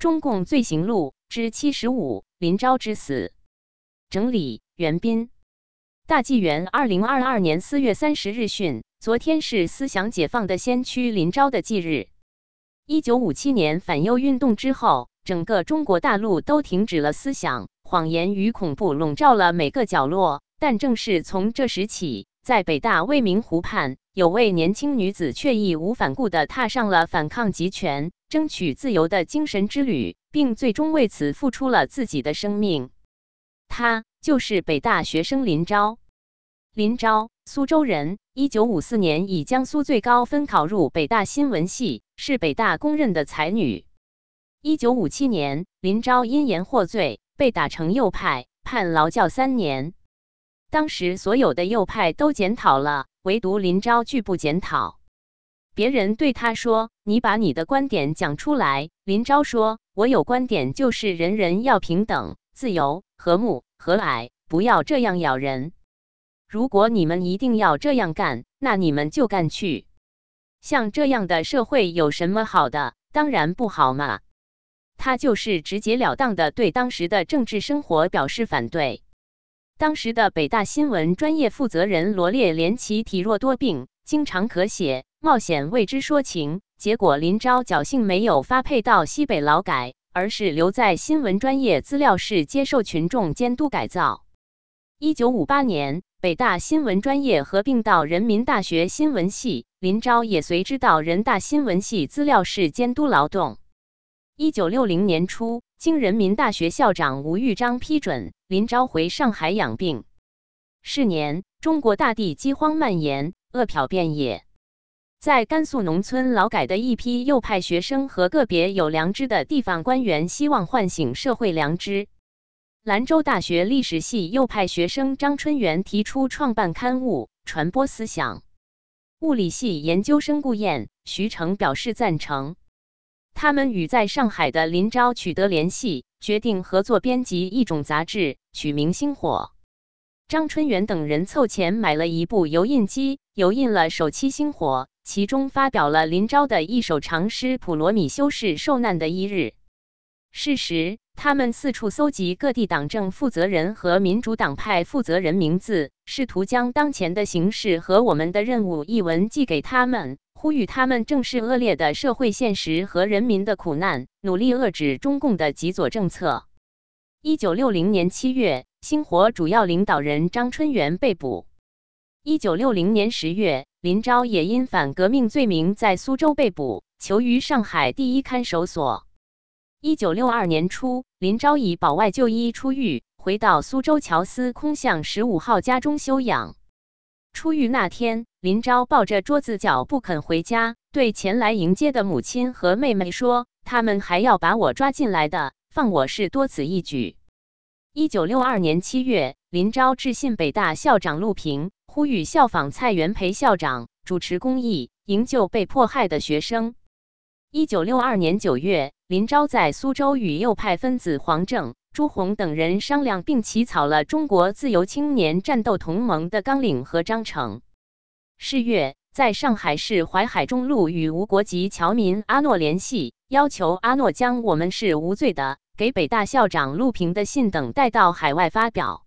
中共罪行录》之七十五：林昭之死。整理：袁斌。大纪元二零二二年四月三十日讯，昨天是思想解放的先驱林昭的忌日。一九五七年反右运动之后，整个中国大陆都停止了思想，谎言与恐怖笼罩了每个角落。但正是从这时起，在北大未名湖畔，有位年轻女子却义无反顾地踏上了反抗集权、争取自由的精神之旅，并最终为此付出了自己的生命。她就是北大学生林昭。林昭，苏州人，一九五四年以江苏最高分考入北大新闻系，是北大公认的才女。一九五七年，林昭因言获罪，被打成右派，判劳教三年。当时所有的右派都检讨了，唯独林昭拒不检讨。别人对他说：“你把你的观点讲出来。”林昭说：“我有观点，就是人人要平等、自由、和睦、和蔼，不要这样咬人。”如果你们一定要这样干，那你们就干去。像这样的社会有什么好的？当然不好嘛！他就是直截了当的对当时的政治生活表示反对。当时的北大新闻专业负责人罗列连其体弱多病，经常咳血，冒险为之说情。结果林昭侥幸没有发配到西北劳改，而是留在新闻专业资料室接受群众监督改造。一九五八年。北大新闻专业合并到人民大学新闻系，林昭也随之到人大新闻系资料室监督劳动。一九六零年初，经人民大学校长吴玉章批准，林昭回上海养病。是年，中国大地饥荒蔓延，饿殍遍野，在甘肃农村劳改的一批右派学生和个别有良知的地方官员，希望唤醒社会良知。兰州大学历史系右派学生张春元提出创办刊物，传播思想。物理系研究生顾燕、徐成表示赞成。他们与在上海的林昭取得联系，决定合作编辑一种杂志，取名《星火》。张春元等人凑钱买了一部油印机，油印了首期《星火》，其中发表了林昭的一首长诗《普罗米修斯受难的一日》。事实。他们四处搜集各地党政负责人和民主党派负责人名字，试图将当前的形势和我们的任务一文寄给他们，呼吁他们正视恶劣的社会现实和人民的苦难，努力遏制中共的极左政策。一九六零年七月，星火主要领导人张春元被捕。一九六零年十月，林昭也因反革命罪名在苏州被捕，囚于上海第一看守所。一九六二年初，林昭以保外就医出狱，回到苏州乔司空巷十五号家中休养。出狱那天，林昭抱着桌子脚不肯回家，对前来迎接的母亲和妹妹说：“他们还要把我抓进来的，放我是多此一举。”一九六二年七月，林昭致信北大校长陆平，呼吁效仿蔡元培校长，主持公益，营救被迫害的学生。一九六二年九月。林昭在苏州与右派分子黄正、朱红等人商量，并起草了中国自由青年战斗同盟的纲领和章程。是月，在上海市淮海中路与无国籍侨民阿诺联系，要求阿诺将“我们是无罪的”给北大校长陆平的信等带到海外发表。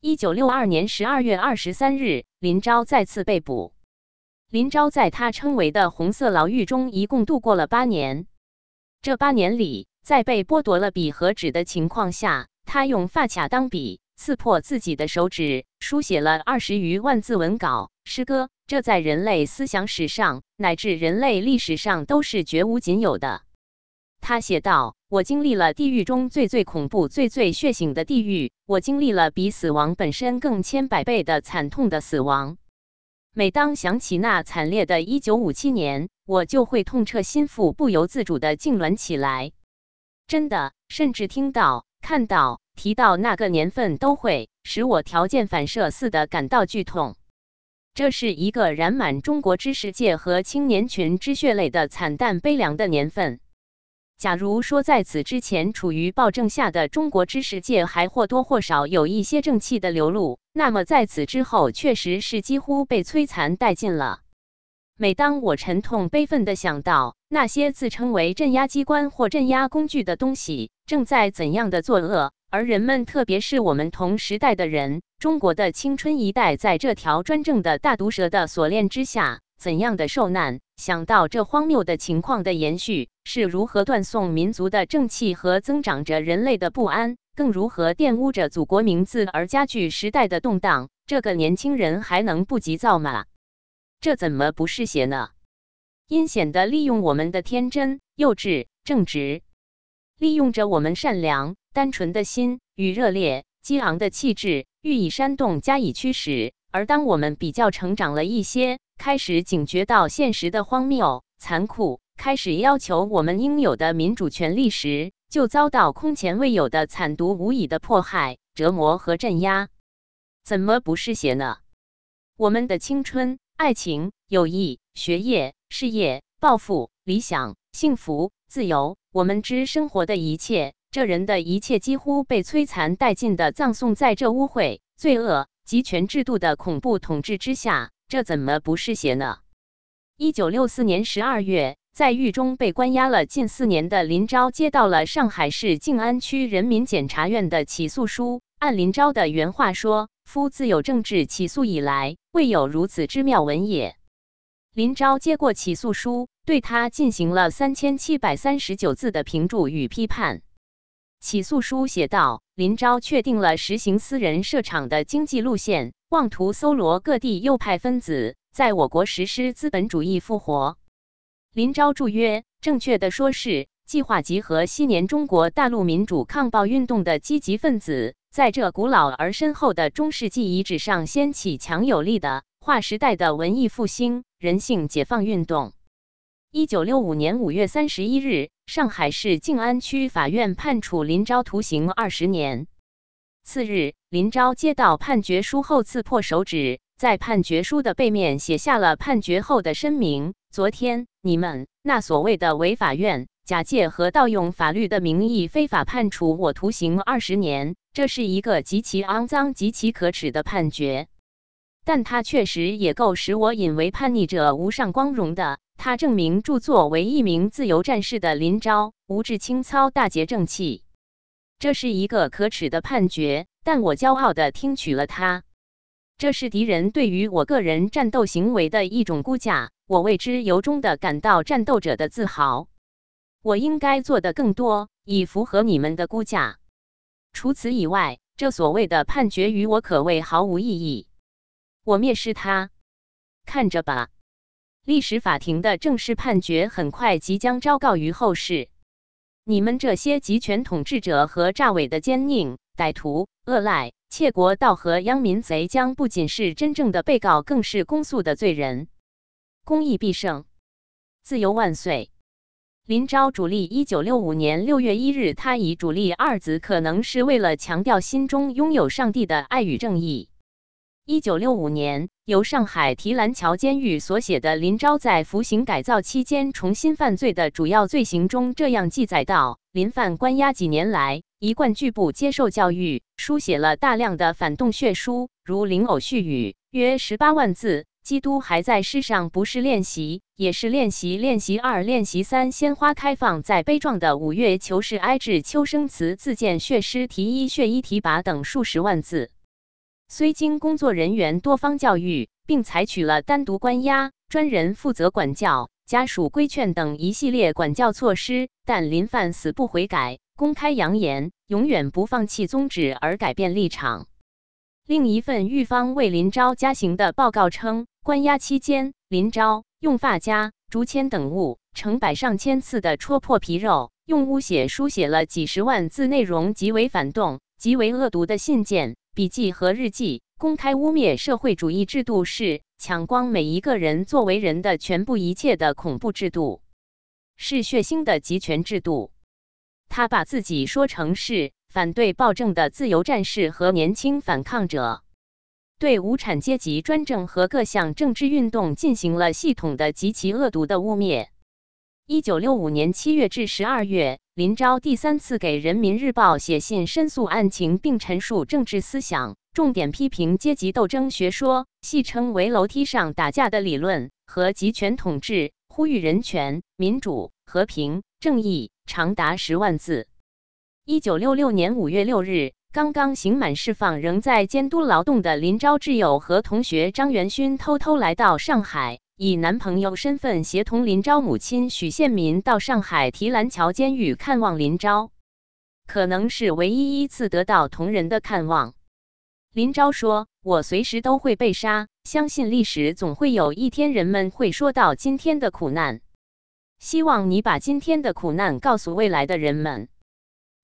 一九六二年十二月二十三日，林昭再次被捕。林昭在他称为的红色牢狱中，一共度过了八年。这八年里，在被剥夺了笔和纸的情况下，他用发卡当笔，刺破自己的手指，书写了二十余万字文稿、诗歌。这在人类思想史上乃至人类历史上都是绝无仅有的。他写道：“我经历了地狱中最最恐怖、最最血腥的地狱，我经历了比死亡本身更千百倍的惨痛的死亡。每当想起那惨烈的一九五七年。”我就会痛彻心腹，不由自主的痉挛起来。真的，甚至听到、看到、提到那个年份，都会使我条件反射似的感到剧痛。这是一个染满中国知识界和青年群之血泪的惨淡悲凉的年份。假如说在此之前处于暴政下的中国知识界还或多或少有一些正气的流露，那么在此之后，确实是几乎被摧残殆尽了。每当我沉痛悲愤地想到那些自称为镇压机关或镇压工具的东西正在怎样的作恶，而人们，特别是我们同时代的人，中国的青春一代，在这条专政的大毒蛇的锁链之下，怎样的受难？想到这荒谬的情况的延续是如何断送民族的正气和增长着人类的不安，更如何玷污着祖国名字而加剧时代的动荡，这个年轻人还能不急躁吗？这怎么不是邪呢？阴险的利用我们的天真、幼稚、正直，利用着我们善良、单纯的心与热烈、激昂的气质，欲以煽动加以驱使。而当我们比较成长了一些，开始警觉到现实的荒谬、残酷，开始要求我们应有的民主权利时，就遭到空前未有的惨毒无以的迫害、折磨和镇压。怎么不是邪呢？我们的青春、爱情、友谊、学业。事业、抱负、理想、幸福、自由，我们之生活的一切，这人的一切，几乎被摧残殆尽的葬送在这污秽、罪恶、集权制度的恐怖统治之下，这怎么不是邪呢？一九六四年十二月，在狱中被关押了近四年的林昭，接到了上海市静安区人民检察院的起诉书。按林昭的原话说：“夫自有政治起诉以来，未有如此之妙文也。”林昭接过起诉书，对他进行了三千七百三十九字的评注与批判。起诉书写道：林昭确定了实行私人设厂的经济路线，妄图搜罗各地右派分子，在我国实施资本主义复活。林昭注曰：正确的说是计划集合昔年中国大陆民主抗暴运动的积极分子，在这古老而深厚的中世纪遗址上掀起强有力的。划时代的文艺复兴、人性解放运动。一九六五年五月三十一日，上海市静安区法院判处林昭徒刑二十年。次日，林昭接到判决书后，刺破手指，在判决书的背面写下了判决后的声明：昨天，你们那所谓的违法院，假借和盗用法律的名义，非法判处我徒刑二十年，这是一个极其肮脏、极其可耻的判决。但他确实也够使我引为叛逆者无上光荣的。他证明著作为一名自由战士的林昭无志清操、大节正气。这是一个可耻的判决，但我骄傲地听取了它。这是敌人对于我个人战斗行为的一种估价，我为之由衷地感到战斗者的自豪。我应该做的更多，以符合你们的估价。除此以外，这所谓的判决与我可谓毫无意义。我蔑视他，看着吧。历史法庭的正式判决很快即将昭告于后世。你们这些集权统治者和诈伪的奸佞、歹徒、恶赖、窃国盗和殃民贼，将不仅是真正的被告，更是公诉的罪人。公义必胜，自由万岁！林昭主力，一九六五年六月一日，他以“主力”二字，可能是为了强调心中拥有上帝的爱与正义。一九六五年，由上海提篮桥监狱所写的林昭在服刑改造期间重新犯罪的主要罪行中这样记载道：林犯关押几年来，一贯拒不接受教育，书写了大量的反动血书，如《林偶絮语》，约十八万字。基督还在世上，不是练习，也是练习。练习二，练习三，鲜花开放在悲壮的五月，求是哀至秋生词，自荐血诗题一血一提拔等数十万字。虽经工作人员多方教育，并采取了单独关押、专人负责管教、家属规劝等一系列管教措施，但林犯死不悔改，公开扬言永远不放弃宗旨而改变立场。另一份狱方为林昭加刑的报告称，关押期间，林昭用发夹、竹签等物，成百上千次的戳破皮肉，用污血书写了几十万字内容极为反动、极为恶毒的信件。笔记和日记公开污蔑社会主义制度是抢光每一个人作为人的全部一切的恐怖制度，是血腥的集权制度。他把自己说成是反对暴政的自由战士和年轻反抗者，对无产阶级专政和各项政治运动进行了系统的极其恶毒的污蔑。一九六五年七月至十二月。林昭第三次给《人民日报》写信申诉案情，并陈述政治思想，重点批评阶级斗争学说，戏称为“楼梯上打架”的理论和集权统治、呼吁人权、民主、和平、正义，长达十万字。一九六六年五月六日，刚刚刑满释放、仍在监督劳动的林昭挚友和同学张元勋，偷偷来到上海，以男朋友身份协同林昭母亲许宪民到上海提篮桥监狱看望林昭，可能是唯一一次得到同人的看望。林昭说：“我随时都会被杀，相信历史总会有一天人们会说到今天的苦难。希望你把今天的苦难告诉未来的人们。”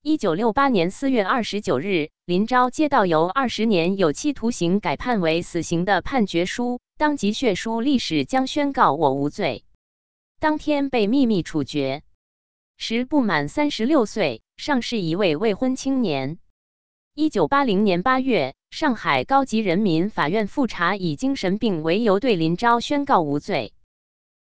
一九六八年四月二十九日，林昭接到由二十年有期徒刑改判为死刑的判决书，当即血书历史将宣告我无罪，当天被秘密处决，时不满三十六岁，尚是一位未婚青年。一九八零年八月。上海高级人民法院复查以精神病为由，对林昭宣告无罪。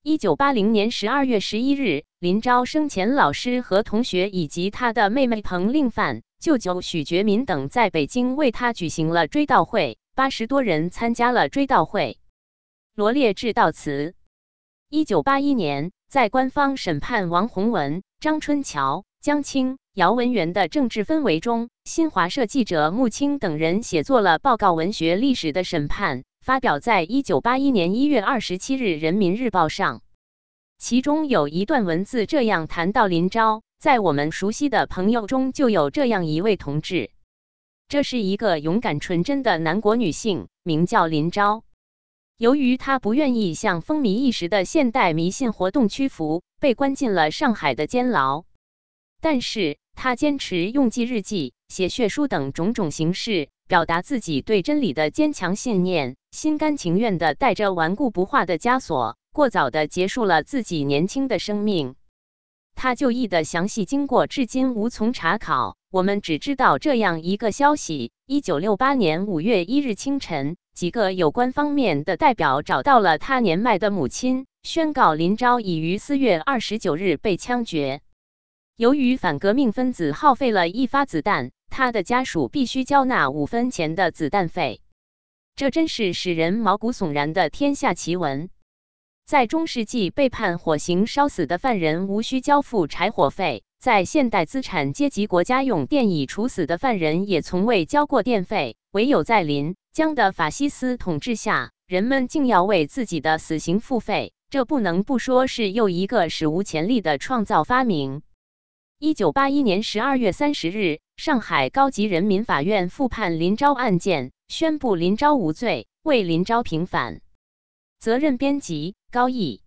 一九八零年十二月十一日，林昭生前老师和同学以及他的妹妹彭令范、舅舅许觉民等在北京为他举行了追悼会，八十多人参加了追悼会，罗列致悼词。一九八一年，在官方审判王洪文、张春桥、江青。姚文元的政治氛围中，新华社记者穆青等人写作了报告文学历史的审判，发表在一九八一年一月二十七日《人民日报》上。其中有一段文字这样谈到林昭：在我们熟悉的朋友中，就有这样一位同志，这是一个勇敢纯真的南国女性，名叫林昭。由于她不愿意向风靡一时的现代迷信活动屈服，被关进了上海的监牢。但是他坚持用记日记、写血书等种种形式，表达自己对真理的坚强信念，心甘情愿地带着顽固不化的枷锁，过早地结束了自己年轻的生命。他就义的详细经过至今无从查考，我们只知道这样一个消息：一九六八年五月一日清晨，几个有关方面的代表找到了他年迈的母亲，宣告林昭已于四月二十九日被枪决。由于反革命分子耗费了一发子弹，他的家属必须交纳五分钱的子弹费。这真是使人毛骨悚然的天下奇闻。在中世纪，被判火刑烧死的犯人无需交付柴火费；在现代资产阶级国家，用电椅处死的犯人也从未交过电费。唯有在临江的法西斯统治下，人们竟要为自己的死刑付费，这不能不说是又一个史无前例的创造发明。一九八一年十二月三十日，上海高级人民法院复判林昭案件，宣布林昭无罪，为林昭平反。责任编辑：高毅。